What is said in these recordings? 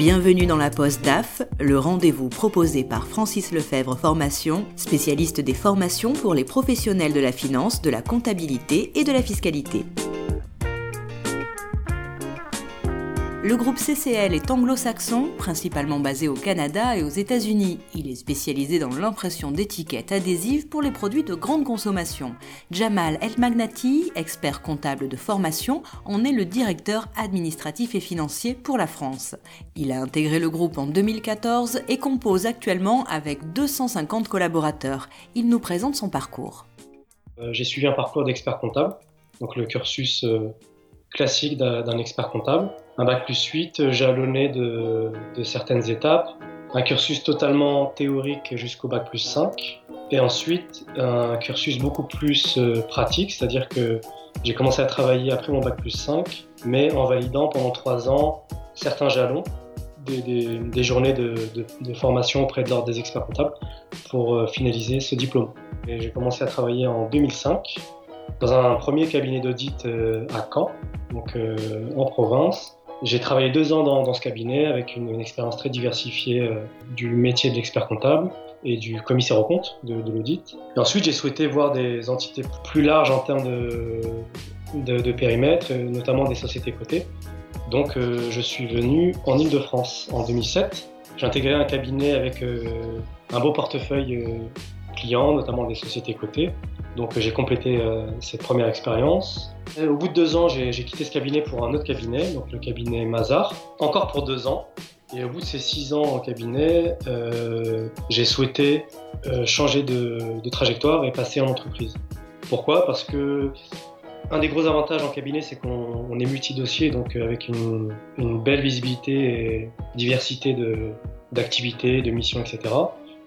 Bienvenue dans la Poste DAF, le rendez-vous proposé par Francis Lefebvre Formation, spécialiste des formations pour les professionnels de la finance, de la comptabilité et de la fiscalité. Le groupe CCL est anglo-saxon, principalement basé au Canada et aux États-Unis. Il est spécialisé dans l'impression d'étiquettes adhésives pour les produits de grande consommation. Jamal El-Magnati, expert comptable de formation, en est le directeur administratif et financier pour la France. Il a intégré le groupe en 2014 et compose actuellement avec 250 collaborateurs. Il nous présente son parcours. Euh, j'ai suivi un parcours d'expert comptable, donc le cursus euh, classique d'un expert comptable. Un bac plus 8 jalonné de, certaines étapes, un cursus totalement théorique jusqu'au bac plus 5, et ensuite un cursus beaucoup plus euh, pratique, c'est-à-dire que j'ai commencé à travailler après mon bac plus 5, mais en validant pendant 3 ans certains jalons, des, journées de, de, de, formation auprès de l'ordre des experts comptables pour euh, finaliser ce diplôme. J'ai commencé à travailler en 2005 dans un premier cabinet d'audit euh, à Caen, donc euh, en province. J'ai travaillé deux ans dans, ce cabinet avec une, expérience très diversifiée euh, du métier de l'expert comptable et du commissaire au compte de, de l'audit. Ensuite, j'ai souhaité voir des entités plus larges en termes de, périmètre, notamment des sociétés cotées. Donc, je suis venu en Ile-de-France en 2007. J'ai intégré un cabinet avec un beau portefeuille client, notamment des sociétés cotées. Donc j'ai complété euh, cette première expérience. Au bout de deux ans, j'ai quitté ce cabinet pour un autre cabinet, donc le cabinet Mazar, encore pour deux ans. Et au bout de ces six ans en cabinet, euh, j'ai souhaité euh, changer de, trajectoire et passer en entreprise. Pourquoi? Parce que un des gros avantages en cabinet, c'est qu'on est multi-dossier, donc avec une, une, belle visibilité et diversité d'activités, de, de missions, etc.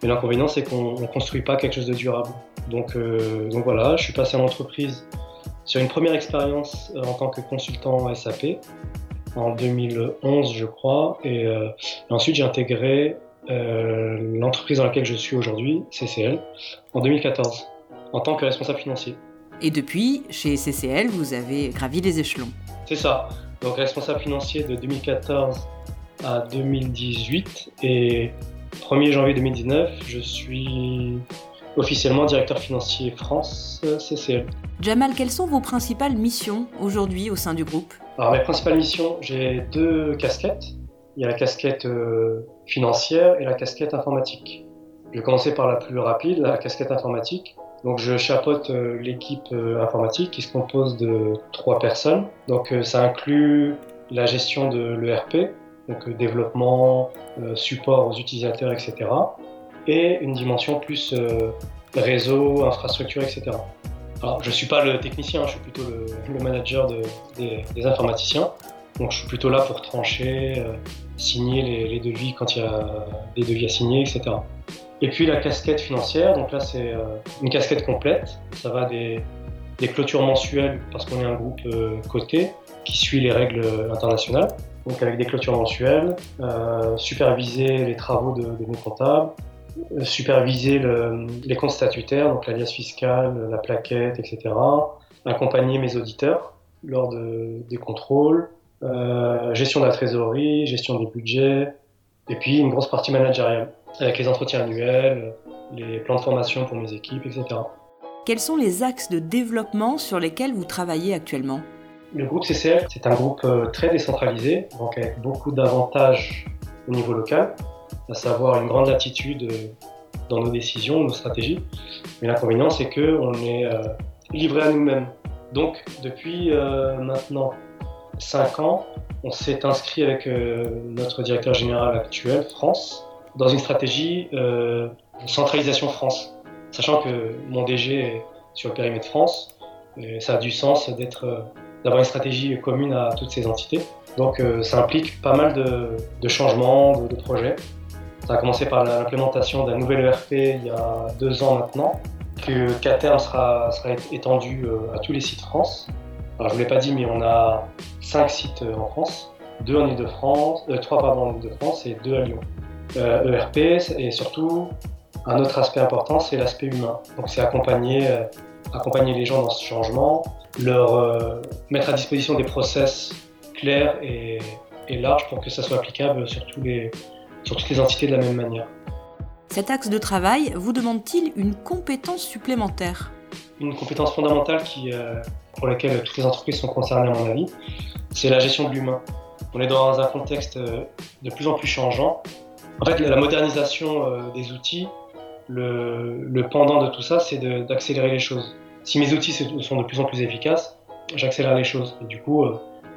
Mais l'inconvénient, c'est qu'on ne construit pas quelque chose de durable. Donc, euh, donc voilà, je suis passé en entreprise sur une première expérience euh, en tant que consultant SAP en 2011, je crois. Et, euh, et ensuite, j'ai intégré euh, l'entreprise dans laquelle je suis aujourd'hui, CCL, en 2014, en tant que responsable financier. Et depuis, chez CCL, vous avez gravi les échelons. C'est ça. Donc responsable financier de 2014 à 2018 et 1er janvier 2019, je suis officiellement directeur financier France CCL. Jamal, quelles sont vos principales missions aujourd'hui au sein du groupe Alors mes principales missions, j'ai deux casquettes. Il y a la casquette euh, financière et la casquette informatique. Je vais commencer par la plus rapide, la casquette informatique. Donc je chapeaute euh, l'équipe euh, informatique qui se compose de trois personnes. Donc ça inclut la gestion de l'ERP, donc développement, support aux utilisateurs, etc et une dimension plus euh, réseau, infrastructure, etc. Alors, je ne suis pas le technicien, je suis plutôt le, manager de, des, informaticiens. Donc je suis plutôt là pour trancher, euh, signer les, devis quand il y a des devis à signer, etc. Et puis la casquette financière, donc là c'est euh, une casquette complète. Ça va des, clôtures mensuelles parce qu'on est un groupe coté qui suit les règles internationales. Donc avec des clôtures mensuelles, superviser les travaux de, de nos comptables, superviser le, les comptes statutaires, donc l'alias fiscale, la plaquette, etc. Accompagner mes auditeurs lors de, des contrôles, euh, gestion de la trésorerie, gestion des budgets, et puis une grosse partie managériale, avec les entretiens annuels, les plans de formation pour mes équipes, etc. Quels sont les axes de développement sur lesquels vous travaillez actuellement? Le groupe CCL, c'est un groupe euh, très décentralisé, donc avec beaucoup d'avantages au niveau local à savoir une grande latitude euh, dans nos décisions, nos stratégies. Mais l'inconvénient, c'est qu'on est euh, livré à nous-mêmes. Donc, depuis euh, maintenant 5 ans, on s'est inscrit avec notre directeur général actuel, France, dans une stratégie de centralisation France. Sachant que mon DG est sur le périmètre France, et ça a du sens d'avoir une stratégie commune à toutes ces entités. Donc, ça implique pas mal de, changements, de projets. Ça a commencé par l'implémentation d'un nouvel ERP il y a deux ans maintenant, que, qu'à terme sera, sera étendu euh, à tous les sites France. Alors je ne l'ai pas dit, mais on a cinq sites euh, en France, deux en Ile-de-France, euh, trois pardon en Ile-de-France et deux à Lyon. ERP et surtout un autre aspect important, c'est l'aspect humain. Donc c'est accompagner, accompagner les gens dans ce changement, leur mettre à disposition des process clairs et et large pour que ça soit applicable sur, tous les, sur toutes les entités de la même manière. Cet axe de travail vous demande-t-il une compétence supplémentaire? Une compétence fondamentale qui, euh, pour laquelle toutes les entreprises sont concernées à mon avis, c'est la gestion de l'humain. On est dans un contexte euh, de plus en plus changeant. En fait, la modernisation euh, des outils, le, le pendant de tout ça, c'est d'accélérer les choses. Si mes outils sont de plus en plus efficaces, j'accélère les choses. Et du coup,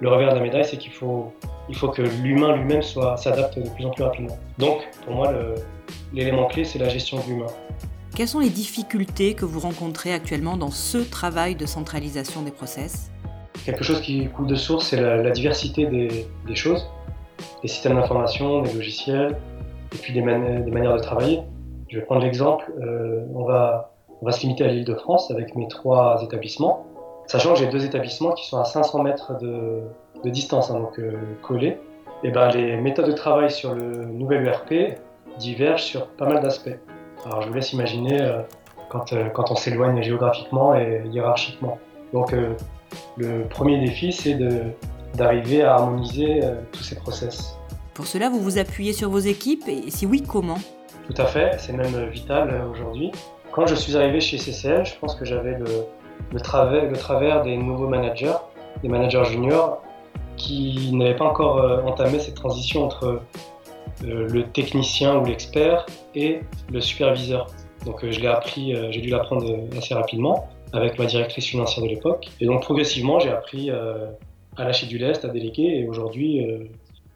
le revers de la médaille, c'est qu'il faut, il faut que l'humain lui-même s'adapte de plus en plus rapidement. Donc, pour moi, l'élément clé, c'est la gestion de l'humain. Quelles sont les difficultés que vous rencontrez actuellement dans ce travail de centralisation des process? Quelque chose qui coule de source, c'est la, diversité des, choses, des systèmes d'information, des logiciels, et puis des, des, manières de travailler. Je vais prendre l'exemple, euh, on, va, on va se limiter à l'île de France avec mes trois établissements. Sachant que j'ai deux établissements qui sont à 500 mètres de, distance, hein, donc euh, collés, et ben, les méthodes de travail sur le nouvel ERP divergent sur pas mal d'aspects. Alors je vous laisse imaginer euh, quand, euh, quand, on s'éloigne géographiquement et hiérarchiquement. Donc le premier défi, c'est d'arriver à harmoniser tous ces process. Pour cela, vous vous appuyez sur vos équipes et si oui, comment? Tout à fait, c'est même vital aujourd'hui. Quand je suis arrivé chez CCL, je pense que j'avais le, le travers, des nouveaux managers, des managers juniors, qui n'avaient pas encore euh, entamé cette transition entre euh, le technicien ou l'expert et le superviseur. Donc euh, je l'ai appris, j'ai dû l'apprendre assez rapidement avec ma directrice financière de l'époque. Et donc progressivement, j'ai appris à lâcher du lest, à déléguer. Et aujourd'hui,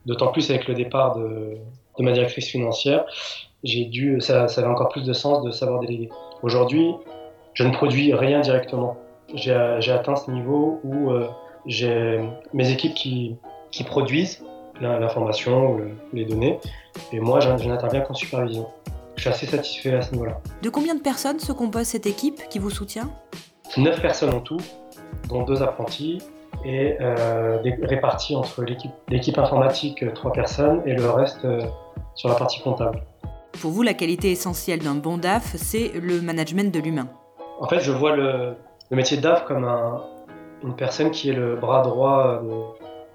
d'autant plus avec le départ de, ma directrice financière, j'ai dû, ça, ça, avait encore plus de sens de savoir déléguer. Aujourd'hui, je ne produis rien directement. J'ai atteint ce niveau où euh, j'ai mes équipes qui, qui produisent l'information ou les données, et moi je, n'interviens qu'en supervision. Je suis assez satisfait à ce niveau-là. De combien de personnes se compose cette équipe qui vous soutient? Neuf personnes en tout, dont deux apprentis, et euh, répartis entre l'équipe informatique, trois personnes, et le reste euh, sur la partie comptable. Pour vous, la qualité essentielle d'un bon DAF, c'est le management de l'humain. En fait, je vois le, métier DAF comme une personne qui est le bras droit euh,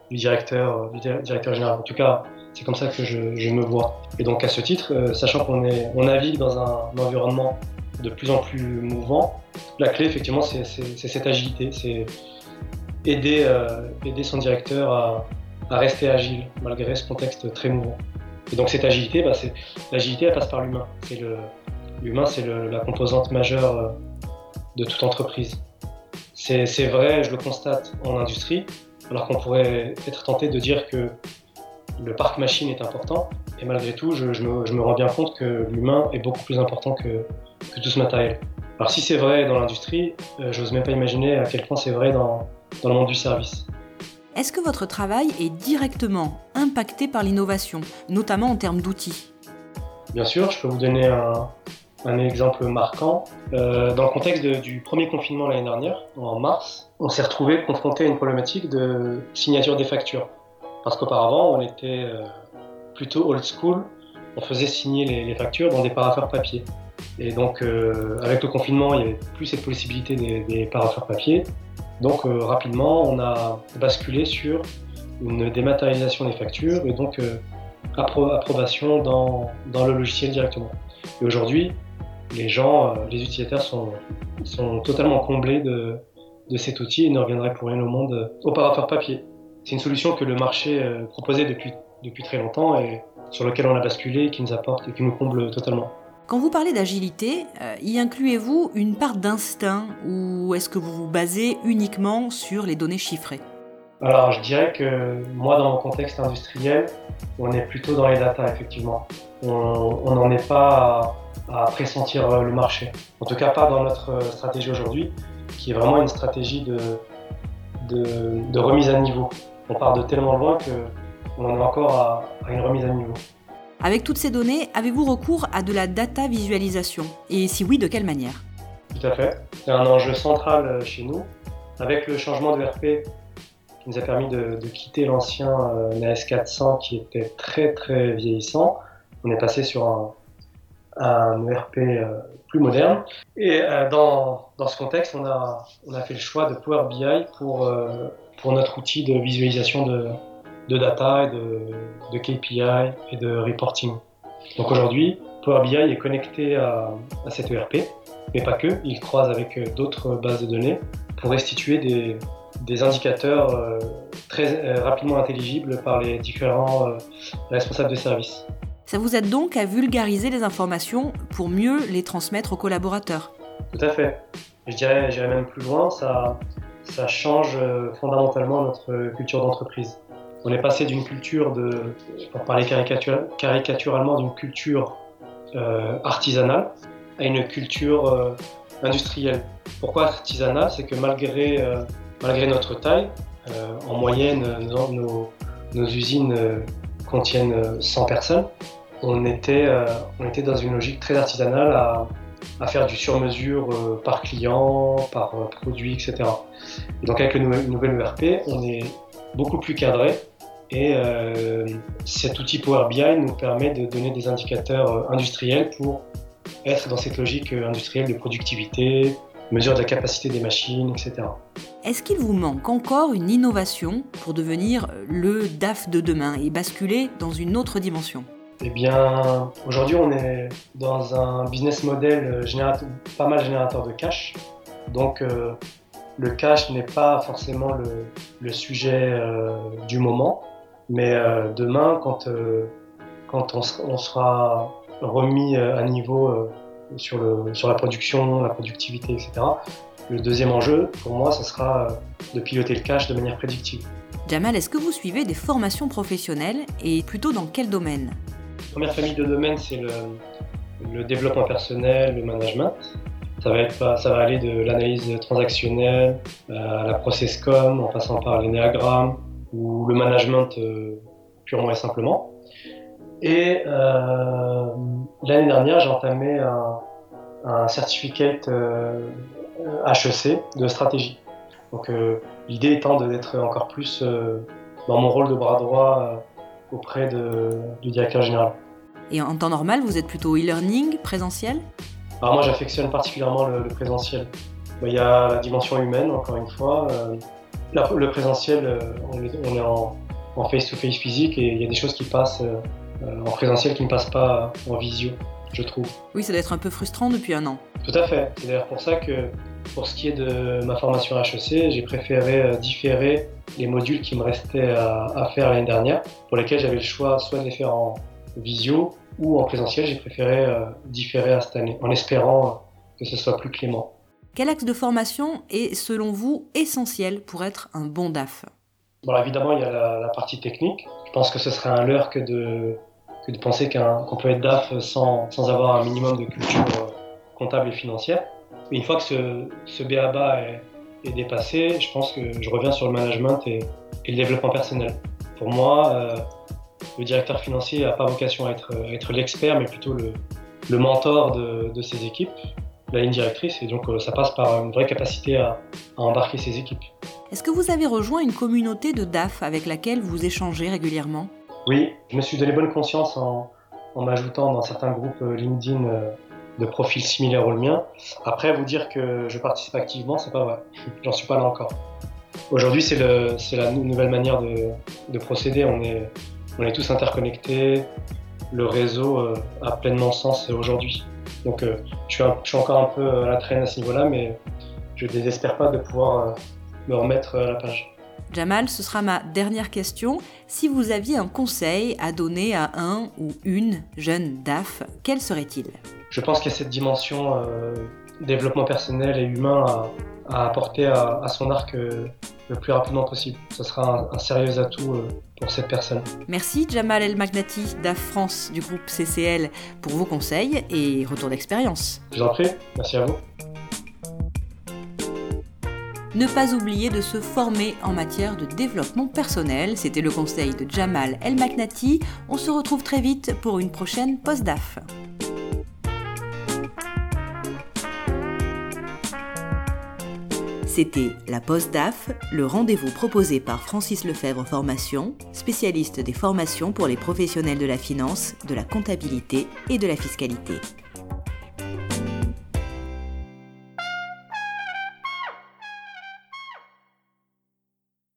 du directeur, du directeur général. En tout cas, c'est comme ça que je, me vois. Et donc, à ce titre, euh, sachant qu'on on navigue dans un, environnement de plus en plus mouvant, la clé, effectivement, c'est cette agilité. C'est aider, euh, aider son directeur à, rester agile malgré ce contexte très mouvant. Et donc, cette agilité, bah, l'agilité, elle passe par l'humain. L'humain, c'est la composante majeure de toute entreprise. C'est vrai, je le constate en industrie, alors qu'on pourrait être tenté de dire que le parc machine est important, et malgré tout, je, me, rends bien compte que l'humain est beaucoup plus important que, tout ce matériel. Alors si c'est vrai dans l'industrie, euh, je n'ose même pas imaginer à quel point c'est vrai dans, dans le monde du service. Est-ce que votre travail est directement impacté par l'innovation, notamment en termes d'outils? Bien sûr, je peux vous donner un, un exemple marquant. Euh, dans le contexte du premier confinement l'année dernière, en mars, on s'est retrouvé confronté à une problématique de signature des factures. Parce qu'auparavant, on était euh, plutôt old school, on faisait signer les, factures dans des parapheurs papier. Et donc, euh, avec le confinement, il n'y avait plus cette possibilité des, des papier. Donc, rapidement, on a basculé sur une dématérialisation des factures et donc approbation dans le logiciel directement. Et aujourd'hui, les gens, euh, les utilisateurs sont, sont totalement comblés de, de cet outil et ne reviendraient pour rien au monde euh, au parapheur papier. C'est une solution que le marché euh, proposait depuis, depuis très longtemps et sur laquelle on a basculé, qui nous apporte et qui nous comble totalement. Quand vous parlez d'agilité, y incluez-vous une part d'instinct ou est-ce que vous vous basez uniquement sur les données chiffrées? Alors je dirais que moi dans mon contexte industriel, on est plutôt dans les data effectivement. On n'en est pas à pressentir euh, le marché. En tout cas, pas dans notre euh, stratégie aujourd'hui, qui est vraiment une stratégie de, de, remise à niveau. On part de tellement loin qu'on en est encore à, à une remise à niveau. Avec toutes ces données, avez-vous recours à de la data visualisation? Et si oui, de quelle manière? Tout à fait. C'est un enjeu central euh, chez nous. Avec le changement de RP qui nous a permis de, de quitter l'ancien NAS 400 qui était très très vieillissant, on est passé sur un, un ERP euh, plus moderne. Et euh, dans, dans, ce contexte, on a, on a fait le choix de Power BI pour, euh, pour notre outil de visualisation de, de data et de, KPI et de reporting. Donc aujourd'hui, Power BI est connecté à, à cet ERP, mais pas que, il croise avec d'autres bases de données pour restituer des, des indicateurs très rapidement intelligibles par les différents responsables de service. Ça vous aide donc à vulgariser les informations pour mieux les transmettre aux collaborateurs Tout à fait. Je dirais, j'irais même plus loin, ça, ça change fondamentalement notre culture d'entreprise. On est passé d'une culture de, pour parler caricaturalement, d'une culture artisanale à une culture industrielle. Pourquoi artisanale? C'est que malgré malgré notre taille, euh, en moyenne, nos, usines euh, contiennent 100 euh, personnes. On était, on était dans une logique très artisanale à, faire du sur-mesure par client, par produit, etc. donc avec le nouvel ERP, on est beaucoup plus cadré et cet outil Power BI nous permet de donner des indicateurs industriels pour être dans cette logique industrielle de productivité, mesure de la capacité des machines, etc. Est-ce qu'il vous manque encore une innovation pour devenir le DAF de demain et basculer dans une autre dimension? Eh bien, aujourd'hui, on est dans un business model pas mal générateur de cash. Donc, euh, le cash n'est pas forcément le, sujet euh, du moment, mais euh, demain, quand, quand on, sera remis à niveau sur, le, sur la production, la productivité, etc. Le deuxième enjeu, pour moi, ce sera de piloter le cash de manière prédictive. Jamal, est-ce que vous suivez des formations professionnelles et plutôt dans quel domaine? Première famille de domaines, c'est le, développement personnel, le management. Ça va, être, ça va aller de l'analyse transactionnelle à la process-com, en passant par l'énéagramme ou le management euh, purement et simplement. Et euh, l'année dernière, j'ai entamé un, un certificate euh, HEC de stratégie. Donc euh, l'idée étant d'être encore plus euh, dans mon rôle de bras droit auprès de, du directeur général. Et en temps normal, vous êtes plutôt e-learning, présentiel? Alors moi, j'affectionne particulièrement le, présentiel. Il y a la dimension humaine, encore une fois. le présentiel, on est, en face-to-face physique et il y a des choses qui passent euh, en présentiel qui ne passe pas en visio, je trouve. Oui, ça doit être un peu frustrant depuis un an. Tout à fait. C'est d'ailleurs pour ça que, pour ce qui est de ma formation HEC, j'ai préféré euh, différer les modules qui me restaient à, faire l'année dernière, pour lesquels j'avais le choix soit de les faire en visio ou en présentiel. J'ai préféré euh, différer à cette année, en espérant que ce soit plus clément. Quel axe de formation est, selon vous, essentiel pour être un bon DAF? Bon, évidemment, il y a la, la, partie technique. Je pense que ce serait un leurre que de que de penser qu'on peut être DAF sans, sans, avoir un minimum de culture euh, comptable et financière. une fois que ce, ce BABA est, est, dépassé, je pense que je reviens sur le management et, et le développement personnel. Pour moi, euh, le directeur financier n'a pas vocation à être, être l'expert, mais plutôt le, le mentor de, de, ses équipes, la ligne directrice, et donc euh, ça passe par une vraie capacité à, à embarquer ses équipes. Est-ce que vous avez rejoint une communauté de DAF avec laquelle vous échangez régulièrement? Oui, je me suis donné bonne conscience en, m'ajoutant dans certains groupes euh, LinkedIn euh, de profils similaires au mien. Après, vous dire que je participe activement, c'est pas vrai. J'en suis pas là encore. Aujourd'hui, c'est la nouvelle manière de, procéder. On est, on est tous interconnectés. Le réseau euh, a pleinement sens aujourd'hui. Donc, je suis, je, suis encore un peu à la traîne à ce niveau-là, mais je ne désespère pas de pouvoir me remettre à la page. Jamal, ce sera ma dernière question. Si vous aviez un conseil à donner à un ou une jeune DAF, quel serait-il? Je pense qu'il y a cette dimension euh, développement personnel et humain à, apporter à, son arc euh, le plus rapidement possible. Ce sera un, sérieux atout euh, pour cette personne. Merci Jamal El Magnati, DAF France du groupe CCL, pour vos conseils et retour d'expérience. Je vous en prie, merci à vous. Ne pas oublier de se former en matière de développement personnel. C'était le conseil de Jamal El Maknati. On se retrouve très vite pour une prochaine post-DAF. C'était la Post-DAF, le rendez-vous proposé par Francis Lefebvre Formation, spécialiste des formations pour les professionnels de la finance, de la comptabilité et de la fiscalité.